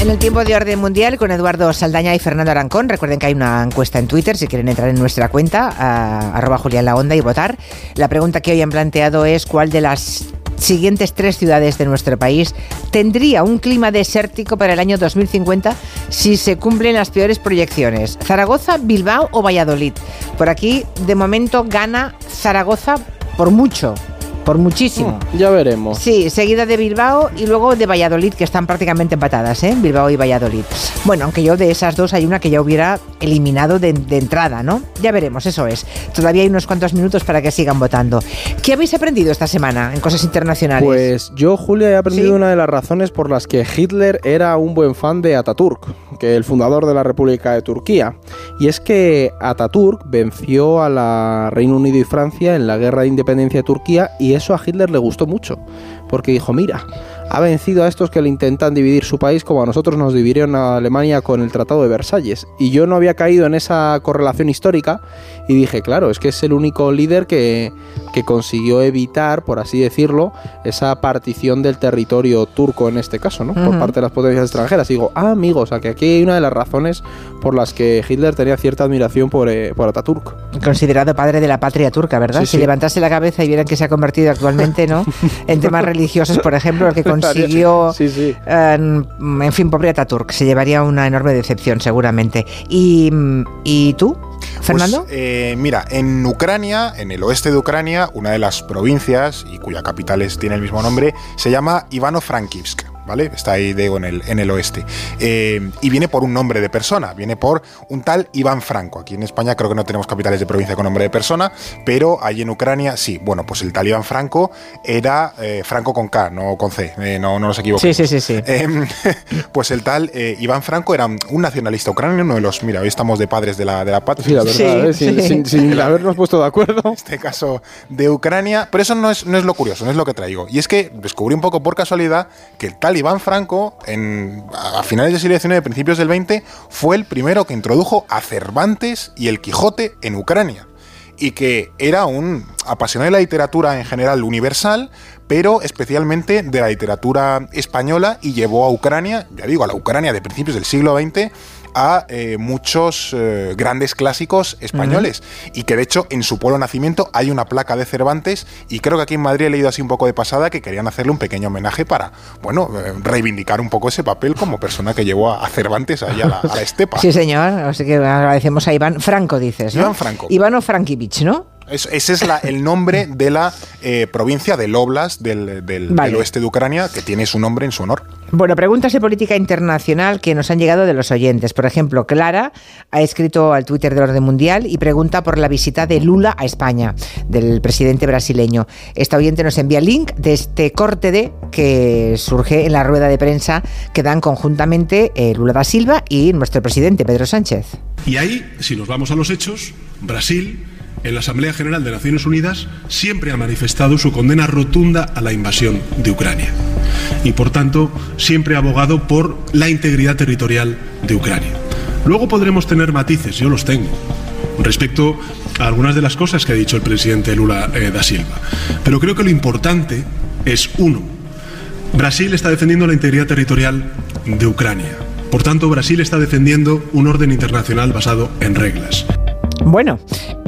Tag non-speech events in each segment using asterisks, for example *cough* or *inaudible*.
En el tiempo de orden mundial con Eduardo Saldaña y Fernando Arancón. Recuerden que hay una encuesta en Twitter si quieren entrar en nuestra cuenta, a, arroba Julián La Onda y votar. La pregunta que hoy han planteado es cuál de las siguientes tres ciudades de nuestro país tendría un clima desértico para el año 2050 si se cumplen las peores proyecciones. Zaragoza, Bilbao o Valladolid. Por aquí, de momento, gana Zaragoza por mucho por muchísimo. Mm, ya veremos. Sí, seguida de Bilbao y luego de Valladolid, que están prácticamente empatadas, ¿eh? Bilbao y Valladolid. Bueno, aunque yo de esas dos hay una que ya hubiera eliminado de, entrada, ¿no? Ya veremos, eso es. Todavía hay unos cuantos minutos para que sigan votando. ¿Qué habéis aprendido esta semana en cosas internacionales? Pues yo, Julia, he aprendido una de las razones por las que Hitler era un buen fan de Ataturk, que el fundador de la República de Turquía. Y es que Ataturk venció a la Reino Unido y Francia en la Guerra de Independencia de Turquía y eso a Hitler le gustó mucho, porque dijo, mira, ha vencido a estos que le intentan dividir su país como a nosotros nos dividieron a Alemania con el Tratado de Versalles. Y yo no había caído en esa correlación histórica y dije, claro, es que es el único líder que, que consiguió evitar, por así decirlo, esa partición del territorio turco en este caso, ¿no? Por parte de las potencias extranjeras. Y digo, ah, amigos, a que aquí hay una de las razones por las que Hitler tenía cierta admiración por, eh, por Ataturk. Considerado padre de la patria turca, ¿verdad? si levantase la cabeza y vieran que se ha convertido actualmente, ¿no? *laughs* en temas religiosos, por ejemplo, el que consiguió, en fin, pobre Ataturk, se llevaría una enorme decepción seguramente. ¿Y, y tú? Fernando. Pues, eh, mira, en Ucrania, en el oeste de Ucrania, una de las provincias y cuya capital tiene el mismo nombre, se llama Ivano-Frankivsk. ¿Vale? Está ahí, digo, en el, en el oeste. Eh, y viene por un nombre de persona, viene por un tal Iván Franco. Aquí en España creo que no tenemos capitales de provincia con nombre de persona, pero allí en Ucrania sí. Bueno, pues el tal Iván Franco era eh, Franco con K, no con C, eh, no, no nos equivocamos. Sí, sí, sí. sí. Em, *laughs* pues el tal Iván Franco era un nacionalista ucraniano, uno de los, mira, hoy estamos de padres de la, de la patria. Sí, la verdad, sin, sin, *laughs* habernos puesto de acuerdo. En este caso de Ucrania, pero eso no es, no es lo curioso, no es lo que traigo. Y es que descubrí un poco por casualidad que el tal Iván Franco, en, a finales del siglo XIX, principios del XX, fue el primero que introdujo a Cervantes y el Quijote en Ucrania. Y que era un apasionado de la literatura en general universal, pero especialmente de la literatura española y llevó a Ucrania, ya digo, a la Ucrania de principios del siglo XX, a eh, muchos eh, grandes clásicos españoles y que de hecho en su pueblo nacimiento hay una placa de Cervantes y creo que aquí en Madrid he leído así un poco de pasada que querían hacerle un pequeño homenaje para, bueno, eh, reivindicar un poco ese papel como persona que llevó a, Cervantes ahí a la, estepa. *laughs* Sí, señor, así que agradecemos a Iván Franco, dices, Iván Franco. Ivano Frankivich, ¿no? Ese es el nombre de la eh, provincia del Oblast del, del, oeste de Ucrania, que tiene su nombre en su honor. Bueno, preguntas de política internacional que nos han llegado de los oyentes. Por ejemplo, Clara ha escrito al Twitter del Orden Mundial y pregunta por la visita de Lula a España, del presidente brasileño. Esta oyente nos envía el link de este corte de que surge en la rueda de prensa que dan conjuntamente eh, Lula da Silva y nuestro presidente Pedro Sánchez. Y ahí, si nos vamos a los hechos, Brasil en la Asamblea General de Naciones Unidas siempre ha manifestado su condena rotunda a la invasión de Ucrania y por tanto siempre ha abogado por la integridad territorial de Ucrania. Luego podremos tener matices, yo los tengo, respecto a algunas de las cosas que ha dicho el presidente Lula eh, da Silva. Pero creo que lo importante es, uno, Brasil está defendiendo la integridad territorial de Ucrania. Por tanto, Brasil está defendiendo un orden internacional basado en reglas. Bueno,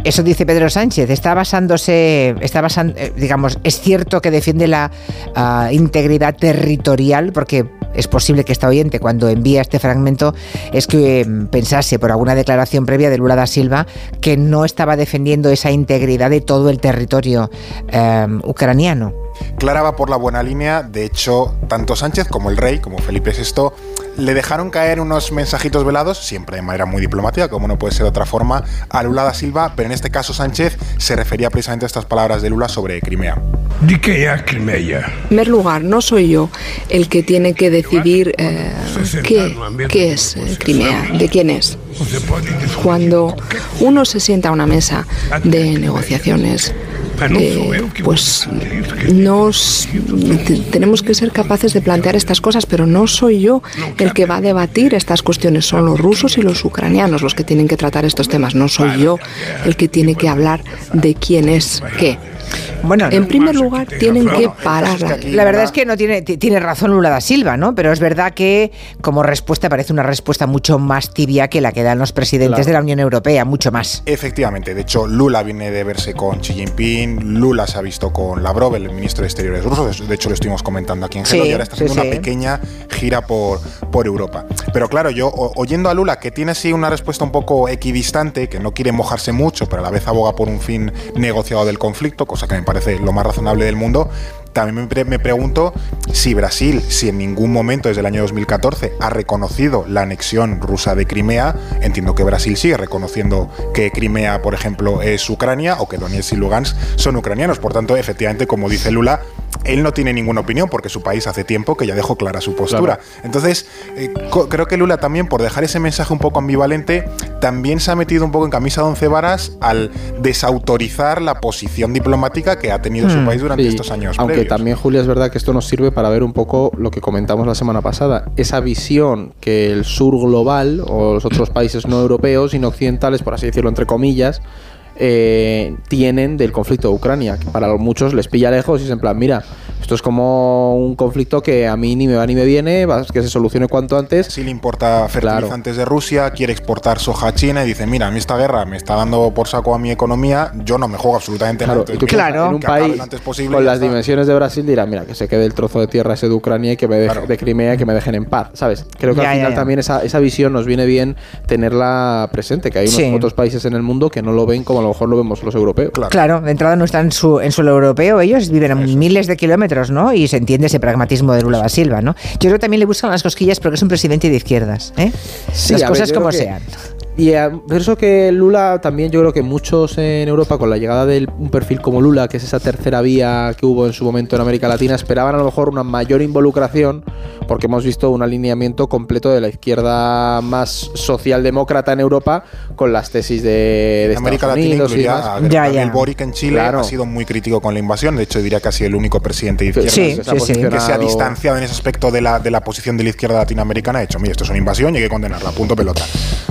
eso dice Pedro Sánchez. Está basándose, está basando, eh, digamos, es cierto que defiende la ah, integridad territorial, porque es posible que esta oyente, cuando envía este fragmento, es que mm, pensase por alguna declaración previa de Lula da Silva que no estaba defendiendo esa integridad de todo el territorio eh, ucraniano. Clara va por la buena línea, de hecho, tanto Sánchez como el rey, como Felipe VI, le dejaron caer unos mensajitos velados, siempre de manera muy diplomática, como no puede ser de otra forma, a Lula da Silva, pero en este caso Sánchez se refería precisamente a estas palabras de Lula sobre Crimea. ¿De qué es Crimea? En primer lugar, no soy yo el que tiene que decidir eh, qué, qué, es eh, Crimea, de quién es. Cuando uno se sienta a una mesa de negociaciones, eh, pues nos tenemos que ser capaces de plantear estas cosas, pero no soy yo el que va a debatir estas cuestiones, son los rusos y los ucranianos los que tienen que tratar estos temas, no soy yo el que tiene que hablar de quién es qué. Bueno, en primer lugar, tienen que parar. La verdad es que no tiene, tiene razón Lula da Silva, ¿no? Pero es verdad que como respuesta parece una respuesta mucho más tibia que la que dan los presidentes de la Unión Europea, mucho más. Efectivamente, de hecho, Lula viene de verse con Xi Jinping, Lula se ha visto con Lavrov, el ministro de Exteriores ruso, de hecho lo estuvimos comentando aquí en Gelo, y ahora está haciendo una pequeña gira por, por Europa. Pero claro, yo oyendo a Lula, que tiene así una respuesta un poco equidistante, que no quiere mojarse mucho, pero a la vez aboga por un fin negociado del conflicto, cosa que me parece lo más razonable del mundo, también me, pregunto si Brasil, si en ningún momento desde el año 2014 ha reconocido la anexión rusa de Crimea, entiendo que Brasil sigue reconociendo que Crimea, por ejemplo, es Ucrania o que Donetsk y Lugansk son ucranianos. Por tanto, efectivamente, como dice Lula, él no tiene ninguna opinión porque su país hace tiempo que ya dejó clara su postura. Entonces, eh, creo que Lula también, por dejar ese mensaje un poco ambivalente, también se ha metido un poco en camisa de once varas al desautorizar la posición diplomática que ha tenido su hmm. país durante estos años. Aunque también, Julia, es verdad que esto nos sirve para ver un poco lo que comentamos la semana pasada, esa visión que el sur global o los otros países no europeos y no occidentales, por así decirlo entre comillas, eh, tienen del conflicto de Ucrania, que para muchos les pilla lejos y es en plan, mira, esto es como un conflicto que a mí ni me va ni me viene, que se solucione cuanto antes. Si le importa fertilizantes de Rusia, quiere exportar soja a China y dice, mira, a mí esta guerra me está dando por saco a mi economía, yo no me juego absolutamente nada. claro, en un país con las dimensiones de Brasil dirá, mira, que se quede el trozo de tierra ese de Ucrania y que me deje, de Crimea y que me dejen en paz, ¿sabes? Creo que al final también esa, esa visión nos viene bien tenerla presente, que hay unos otros países en el mundo que no lo ven como a lo mejor lo vemos los europeos. Claro, de entrada no están en, su, en suelo europeo, ellos viven a miles de kilómetros, ¿no? Y se entiende ese pragmatismo de Lula da Silva, ¿no? Yo creo que también le buscan las cosquillas porque es un presidente de izquierdas, ¿eh? las cosas como sean. Y eh, por eso que Lula también yo creo que muchos en Europa con la llegada de un perfil como Lula, que es esa tercera vía que hubo en su momento en América Latina, esperaban a lo mejor una mayor involucración porque hemos visto un alineamiento completo de la izquierda más socialdemócrata en Europa con las tesis de, América Latina incluía ya, ya. el Boric en Chile ha sido muy crítico con la invasión, de hecho diría que ha sido el único presidente de izquierda que se ha distanciado en ese aspecto de la, de la posición de la izquierda latinoamericana, ha hecho, mira, esto es una invasión y hay que condenarla, punto pelota.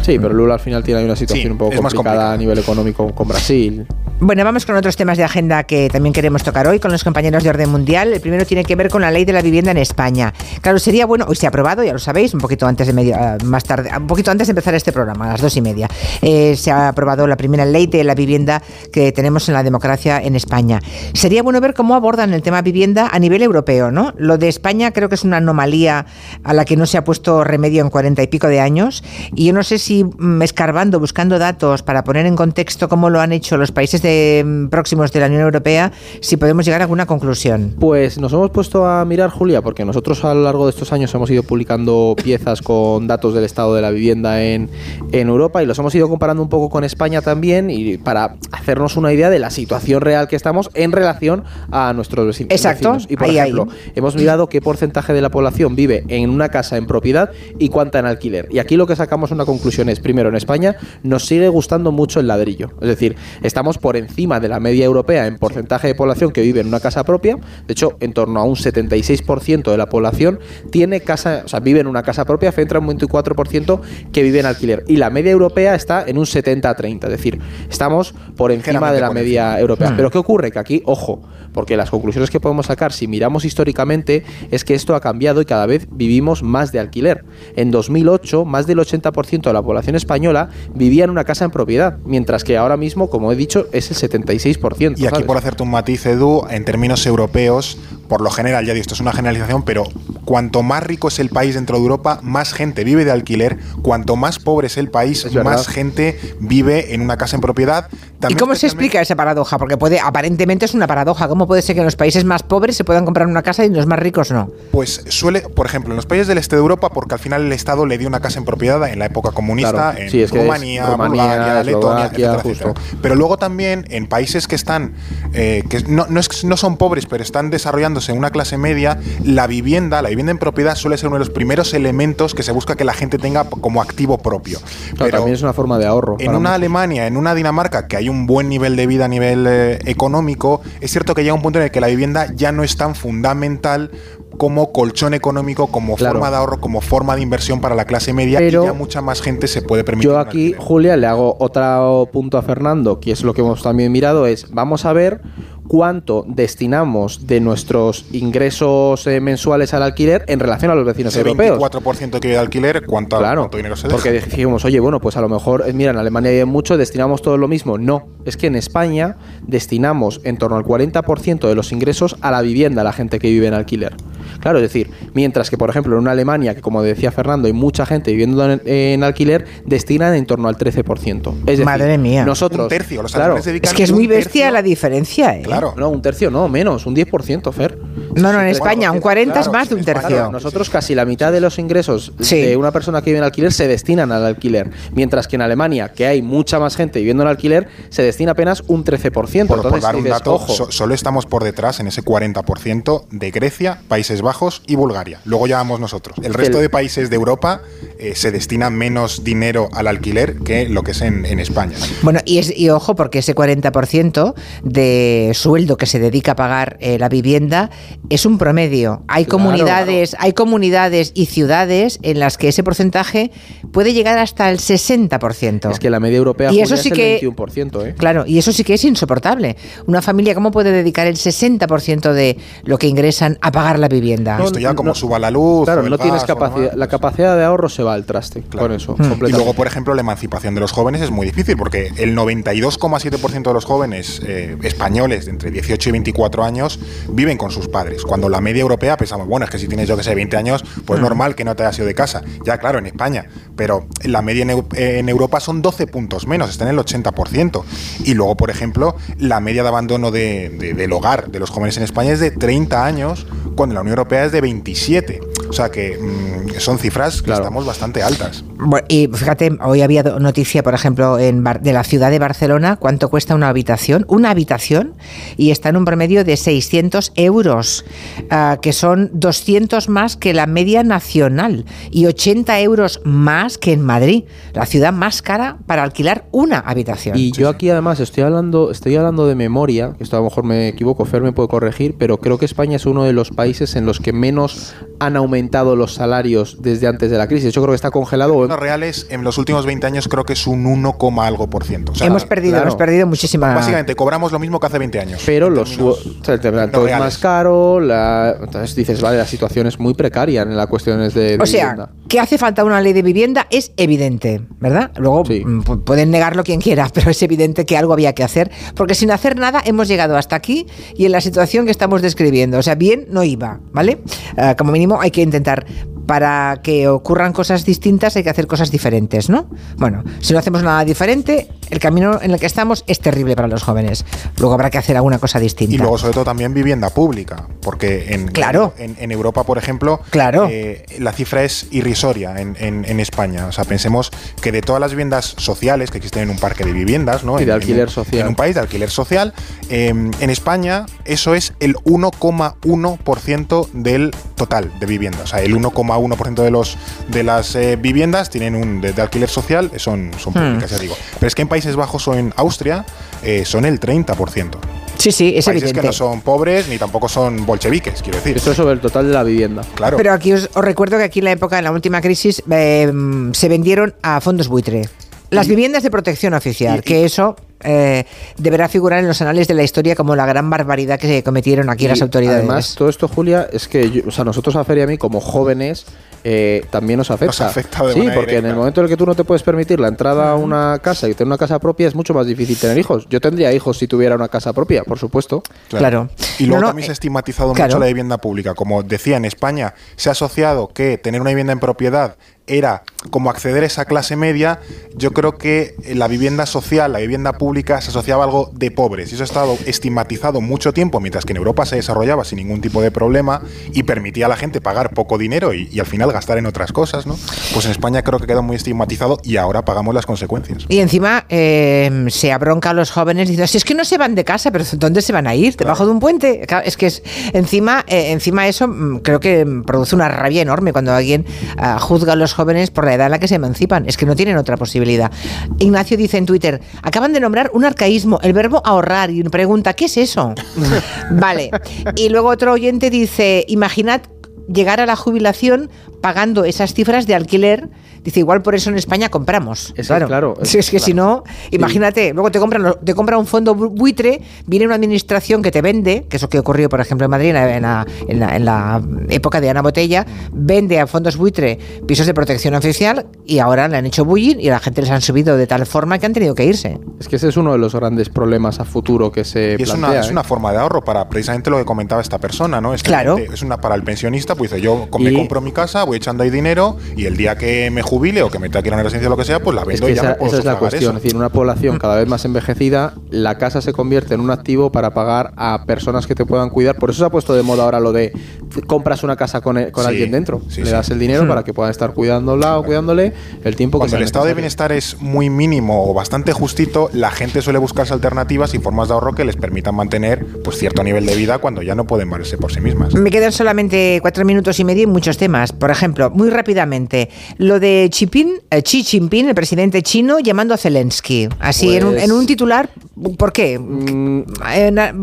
Sí, pero Lula al final tiene una situación un poco complicada a nivel económico con Brasil. Bueno, vamos con otros temas de agenda que también queremos tocar hoy con los compañeros de Orden Mundial. El primero tiene que ver con la ley de la vivienda en España. Claro, sería bueno, hoy se ha aprobado, ya lo sabéis, un poquito antes de media, eh, más tarde, un poquito antes de empezar este programa, a las dos y media. Eh, se ha aprobado la primera ley de la vivienda que tenemos en la democracia en España. Sería bueno ver cómo abordan el tema vivienda a nivel europeo, ¿no? Lo de España creo que es una anomalía a la que no se ha puesto remedio en cuarenta y pico de años. Y yo no sé si mm, escarbando, buscando datos para poner en contexto cómo lo han hecho los países de Mm, próximos de la Unión Europea, si podemos llegar a alguna conclusión. Pues nos hemos puesto a mirar, Julia, porque nosotros a lo largo de estos años hemos ido publicando piezas con datos del estado de la vivienda en, en Europa y los hemos ido comparando un poco con España también y para hacernos una idea de la situación real que estamos en relación a nuestros vecinos. Exacto. Y por ejemplo, hemos mirado qué porcentaje de la población vive en una casa en propiedad y cuánta en alquiler. Y aquí lo que sacamos una conclusión es, primero, en España nos sigue gustando mucho el ladrillo. Es decir, estamos por encima de la media europea en porcentaje de población que vive en una casa propia. De hecho, en torno a un 76% de la población tiene casa, o sea, vive en una casa propia, frente a un 24% que vive en alquiler. Y la media europea está en un 70-30, es decir, estamos por encima de la media europea. Pero ¿qué ocurre? Que aquí, ojo, porque las conclusiones que podemos sacar si miramos históricamente es que esto ha cambiado y cada vez vivimos más de alquiler. En 2008, más del 80% de la población española vivía en una casa en propiedad, mientras que ahora mismo, como he dicho, es el 76%. Y aquí por hacerte un matiz, Edu, en términos europeos, por lo general, ya digo, esto es una generalización, pero cuanto más rico es el país dentro de Europa, más gente vive de alquiler, cuanto más pobre es el país, más gente vive en una casa en propiedad. ¿Y cómo se explica esa paradoja? Porque puede, aparentemente es una paradoja. ¿Cómo puede ser que en los países más pobres se puedan comprar una casa y en los más ricos no? Pues suele, por ejemplo, en los países del este de Europa, porque al final el Estado le dio una casa en propiedad en la época comunista, en Rumanía, Bulgaria, Letonia, etcétera, Pero luego también en países que están, eh, que no, no, no son pobres, pero están desarrollando en una clase media, la vivienda, la vivienda en propiedad suele ser uno de los primeros elementos que se busca que la gente tenga como activo propio. Pero también es una forma de ahorro. En una Alemania, en una Dinamarca, que hay un buen nivel de vida a nivel eh, económico, es cierto que llega un punto en el que la vivienda ya no es tan fundamental como colchón económico, como forma de ahorro, como forma de inversión para la clase media Pero y ya mucha más gente se puede permitir. Yo aquí, Julia, le hago otro punto a Fernando, que es lo que hemos también mirado, es vamos a ver cuánto destinamos de nuestros ingresos eh, mensuales al alquiler en relación a los vecinos Ese europeos. 24% que de alquiler, ¿cuánto, Claro, cuánto dinero se deja? porque dijimos, oye, bueno, pues a lo mejor, eh, mira, en Alemania hay mucho, destinamos todo lo mismo. No, es que en España destinamos en torno al 40% de los ingresos a la vivienda, a la gente que vive en alquiler. Claro, es decir, mientras que, por ejemplo, en una Alemania, que como decía Fernando, hay mucha gente viviendo en, en alquiler, destinan en torno al 13%. Es decir, Madre mía. Nosotros, Un tercio, los claro, Es que es muy bestia tercio- la diferencia, ¿eh? Claro. no, un tercio no, menos, un 10%, Fer. No, no, en España, un 40 es más de un tercio. Claro, nosotros casi la mitad de los ingresos Sí. de una persona que vive en alquiler se destinan al alquiler, mientras que en Alemania, que hay mucha más gente viviendo en alquiler, se destina apenas un 13%. Por, por Entonces dar un dices, dato, ojo, so- solo estamos por detrás en ese 40% de Grecia, Países Bajos y Bulgaria. Luego ya vamos nosotros. El resto de países de Europa eh, se destina menos dinero al alquiler que lo que es en, en España. Bueno, y, es, y ojo, porque ese 40% de sueldo que se dedica a pagar eh, la vivienda es un promedio. Hay Claro, comunidades, hay comunidades y ciudades en las que ese porcentaje puede llegar hasta el 60%. es que la media europea Y eso sí es que- el 21%, ¿eh? Claro, y eso sí que es insoportable. Una familia, ¿cómo puede dedicar el 60% de lo que ingresan a pagar la vivienda? Esto ya como no- suba la luz. Claro, no tienes capacidad, la capacidad de ahorro se va al traste Claro. con eso. Y completamente. luego, por ejemplo, la emancipación de los jóvenes es muy difícil porque el 92,7% de los jóvenes eh, españoles de entre 18 y 24 años viven con sus padres. Cuando la media europea pensamos, bueno, es que si tienes, yo que sé, 20 años, pues Mm. normal que no te hayas ido de casa. Ya, claro, en España. Pero la media en, Eu- en Europa son 12 puntos menos, está en el 80%. Y luego, por ejemplo, la media de abandono de- de- del hogar de los jóvenes en España es de 30 años, cuando en la Unión Europea es de 27. O sea que mm, son cifras que Claro. estamos bastante altas. Bueno, y fíjate, hoy había noticia, por ejemplo, en Bar- de la ciudad de Barcelona, cuánto cuesta una habitación, una habitación, y está en un promedio de 600 euros, ah, que son 200 más que la media nacional y 80 euros más que en Madrid, la ciudad más cara para alquilar una habitación. Y yo aquí además estoy hablando, estoy hablando de memoria, que esto a lo mejor me equivoco, Fer me puede corregir, pero creo que España es uno de los países en los que menos han aumentado los salarios desde antes de la crisis. Yo creo que está congelado. Los reales en los últimos 20 años creo que es un 1, coma algo por ciento. O sea, hemos perdido, claro. hemos perdido muchísima. Básicamente cobramos lo mismo que hace 20 años. Pero los o sea, el tema no todo es más caro, la, entonces dices, vale, la situación es muy precaria en las cuestiones de, de O sea, que hace falta una ley de vivienda es evidente, ¿verdad? Luego Sí. mm, pu- pueden negarlo quien quiera, *laughs* pero es evidente que algo había que hacer, porque sin hacer nada hemos llegado hasta aquí y en la situación que estamos describiendo. O sea, bien no iba, ¿vale? Ah, como mínimo hay que intentar, para que ocurran cosas distintas hay que hacer cosas diferentes, ¿no? Bueno, si no hacemos nada diferente, el camino en el que estamos es terrible para los jóvenes. Luego habrá que hacer alguna cosa distinta. Y luego, sobre todo, también vivienda pública, porque en, Claro. en, en Europa, por ejemplo, Claro. eh, la cifra es irrisoria en, en- en España. O sea, pensemos que de todas las viviendas sociales que existen en un parque de viviendas, ¿no? Y de En- alquiler en- social. En un país de alquiler social, eh, en España eso es el 1,1% del total de viviendas. O sea, el 1,1% de los de las eh, viviendas tienen un de, de alquiler social, son, son Hmm. públicas, ya digo. Pero es que en Países Bajos o en Austria eh, son el 30%. Sí, sí, es países evidente. que no son pobres ni tampoco son bolcheviques, quiero decir. Esto es sobre el total de la vivienda. claro. Pero aquí os, os recuerdo que aquí en la época, en la última crisis, eh, se vendieron a fondos buitre. Las viviendas de protección oficial, y- y- que eso eh, deberá figurar en los anales de la historia como la gran barbaridad que se cometieron aquí Y las autoridades. Además, todo esto, Julia, es que yo- o sea, nosotros a Fer y a mí, como jóvenes, eh, también nos afecta. Nos afecta de sí, porque en el momento en el que tú no te puedes permitir la entrada a una casa y tener una casa propia, es mucho más difícil tener hijos. Yo tendría hijos si tuviera una casa propia, por supuesto. Claro. Y luego No, no, también se ha eh, estigmatizado claro. mucho la vivienda pública. Como decía, en España se ha asociado que tener una vivienda en propiedad era como acceder a esa clase media. Yo creo que la vivienda social, la vivienda pública, se asociaba a algo de pobres. Y eso ha estado estigmatizado mucho tiempo, mientras que en Europa se desarrollaba sin ningún tipo de problema y permitía a la gente pagar poco dinero y, y al final gastar en otras cosas, ¿no? Pues en España creo que quedó muy estigmatizado y ahora pagamos las consecuencias. Y encima eh, se abronca a los jóvenes diciendo, si es que no se van de casa, pero ¿dónde se van a ir? ¿Debajo de un puente? Es que es, encima, eh, encima eso mm, creo que produce una rabia enorme cuando alguien ah, juzga a los jóvenes por la edad en la que se emancipan. Es que no tienen otra posibilidad. Ignacio dice en Twitter, acaban de nombrar un arcaísmo, el verbo ahorrar, y pregunta, ¿qué es eso? *laughs* vale. Y luego otro oyente dice, imaginad llegar a la jubilación pagando esas cifras de alquiler Dice, igual por eso en España compramos. claro. claro *laughs* si es que si no, imagínate, luego te compran, te compra un fondo buitre, viene una administración que te vende, que eso que ocurrió, por ejemplo, en Madrid en la, en la, época de Ana Botella, vende a fondos buitre pisos de protección oficial y ahora le han hecho bullying y la gente les han subido de tal forma que han tenido que irse. Es que ese es uno de los grandes problemas a futuro que se y es Una, Es ¿eh? una forma de ahorro para precisamente lo que comentaba esta persona, ¿no? Es claro. es una para el pensionista, pues dice, yo me compro mi casa, voy echando ahí dinero y el día que me jubile o que me tenga que ir a una residencia o lo que sea, pues la vendo es y ya esa, es la cuestión. Es decir, una población cada vez más envejecida, la casa se convierte en un activo para pagar a personas que te puedan cuidar. Por eso se ha puesto de moda ahora lo de compras una casa con, con alguien dentro. Le das el dinero para que puedan estar cuidándola o cuidándole el tiempo Cuando que el estado de bienestar es muy mínimo o bastante justito, la gente suele buscarse alternativas y formas de ahorro que les permitan mantener pues cierto nivel de vida cuando ya no pueden valerse por sí mismas. Me quedan solamente cuatro minutos y medio y muchos temas. Por ejemplo, muy rápidamente, lo de Chipín eh, Xi Jinping, el presidente chino, llamando a Zelensky. Así, en, un, en, un, pues titular, ¿por qué? Mm,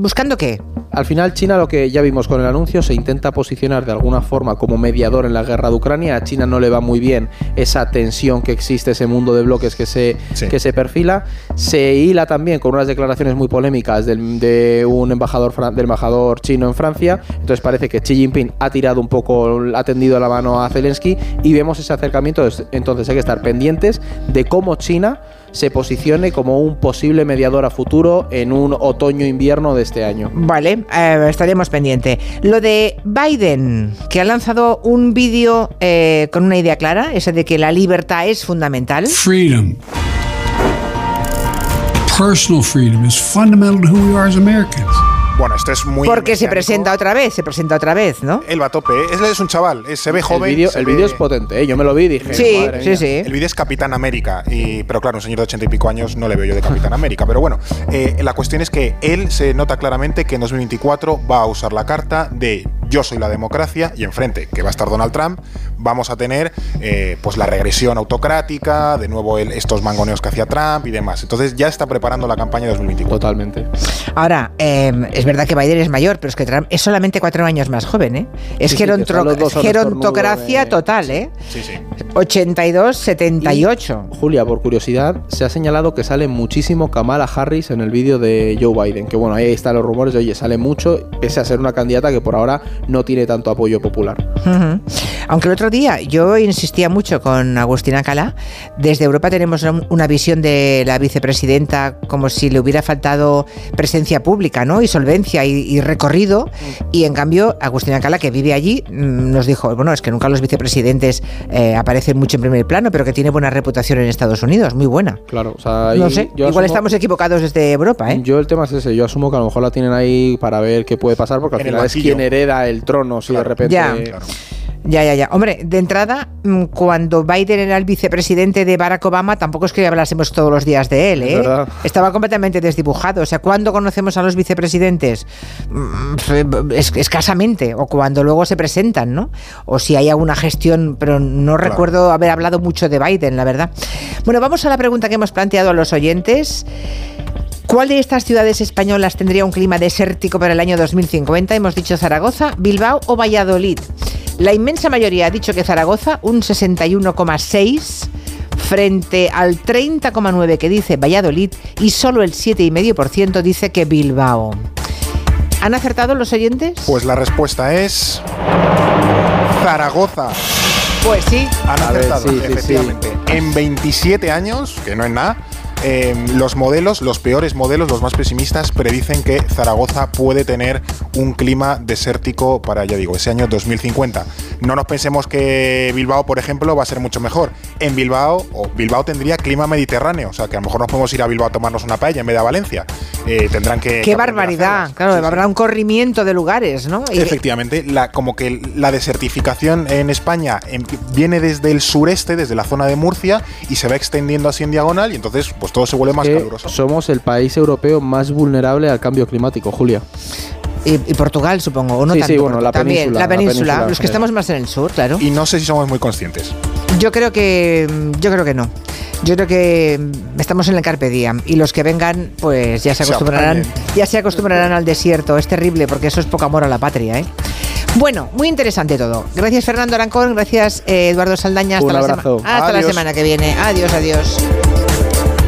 ¿Buscando qué? Al final, China, lo que ya vimos con el anuncio, se intenta posicionar de alguna forma como mediador en la guerra de Ucrania. A China no le va muy bien esa tensión que existe, ese mundo de bloques que se, que se perfila. Se hila también con unas declaraciones muy polémicas del, de un embajador, del embajador chino en Francia. Entonces parece que Xi Jinping ha tirado un poco, ha tendido la mano a Zelensky y vemos ese acercamiento. Entonces hay que estar pendientes de cómo China se posicione como un posible mediador a futuro en un otoño-invierno de este año. Vale, eh, estaremos pendientes. Lo de Biden, que ha lanzado un vídeo eh, con una idea clara, esa de que la libertad es fundamental. Freedom. Personal freedom is fundamental to who we are as Americans. Bueno, esto es muy. Porque se presenta otra vez, se presenta otra vez, ¿no? El va a tope. Es, es un chaval, se ve joven. El vídeo es potente, ¿eh? yo me lo vi y dije. Sí, sí, sí. El vídeo es Capitán América. Y, pero claro, un señor de ochenta y pico años no le veo yo de Capitán América. Pero bueno, eh, la cuestión es que él se nota claramente que en 2024 va a usar la carta de yo soy la democracia y enfrente, que va a estar Donald Trump, vamos a tener eh, pues la regresión autocrática, de nuevo estos mangoneos que hacía Trump y demás. Entonces ya está preparando la campaña de 2024. Totalmente. Ahora, em, es verdad que Biden es mayor, pero es que Trump es solamente cuatro años más joven, ¿eh? Es gerontocracia total, ¿eh? Sí, sí. 82, 78. Julia, por curiosidad, se ha señalado que sale muchísimo Kamala Harris en el vídeo de Joe Biden, que bueno, ahí están los rumores de, oye, sale mucho, pese a ser una candidata que por ahora no tiene tanto apoyo popular. Aunque el otro día yo insistía mucho con Agustina Cala, desde Europa tenemos una visión de la vicepresidenta como si le hubiera faltado presencia pública, ¿no? Y solvencia y, recorrido. Y en cambio, Agustina Cala, que vive allí, mm, nos dijo, bueno, es que nunca los vicepresidentes eh, aparecen mucho en primer plano, pero que tiene buena reputación en Estados Unidos, muy buena. Claro, o sea, no sé, igual estamos equivocados desde Europa, ¿eh? Yo el tema es ese, yo asumo que a lo mejor la tienen ahí para ver qué puede pasar, porque al final es quien hereda el trono si de repente... Ya. Ya, ya, ya. Hombre, de entrada, mm, cuando Biden era el vicepresidente de Barack Obama, tampoco es que hablásemos todos los días de él, ¿eh? Estaba completamente desdibujado. O sea, ¿cuándo conocemos a los vicepresidentes? Mm, escasamente. O cuando luego se presentan, ¿no? O si hay alguna gestión, pero no recuerdo haber hablado mucho de Biden, la verdad. Bueno, vamos a la pregunta que hemos planteado a los oyentes. ¿Cuál de estas ciudades españolas tendría un clima desértico para el año 2050? Hemos dicho Zaragoza, Bilbao o Valladolid. La inmensa mayoría ha dicho que Zaragoza, un 61,6 frente al 30,9 que dice Valladolid y solo el 7,5% dice que Bilbao. ¿Han acertado los oyentes? Pues la respuesta es Zaragoza. Pues sí. Han acertado, efectivamente. En 27 años, que no es nada, Em, los modelos, los peores modelos, los más pesimistas, predicen que Zaragoza puede tener un clima desértico para, ya digo, ese año 2050. No nos pensemos que Bilbao, por ejemplo, va a ser mucho mejor. En Bilbao, o Bilbao tendría clima mediterráneo, o sea que a lo mejor nos podemos ir a Bilbao a tomarnos una paella en vez de a Valencia. Eh, tendrán que. ¡Qué barbaridad! Claro, habrá un corrimiento de lugares, ¿no? Efectivamente, la, como que la desertificación en España em, viene desde el sureste, desde la zona de Murcia, y se va extendiendo así en diagonal, y entonces, pues pues todo se vuelve más caluroso. Somos el país europeo más vulnerable al cambio climático, Julia. Y, Portugal, supongo, ¿o no sí, Sí, bueno, la También, península, la península, los que estamos más en el sur, claro. Y no sé si somos muy conscientes. Yo creo que yo creo que no. Yo creo que estamos en el carpe diem y los que vengan pues ya se acostumbrarán, ya se acostumbrarán al desierto. Es terrible porque eso es poco amor a la patria, ¿eh? Bueno, muy interesante todo. Gracias Fernando Arancón, gracias eh, Eduardo Saldaña. Hasta, Un la, abrazo. hasta la semana que viene. Adiós, adiós.